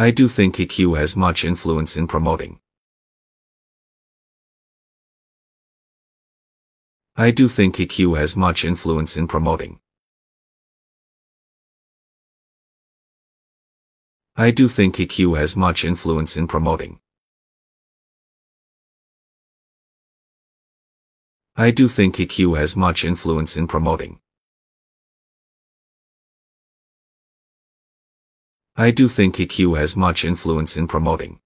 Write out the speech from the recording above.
I do think EQ has much influence in promoting. I do think EQ has much influence in promoting. I do think EQ has much influence in promoting. I do think EQ has much influence in promoting. I do think EQ has much influence in promoting.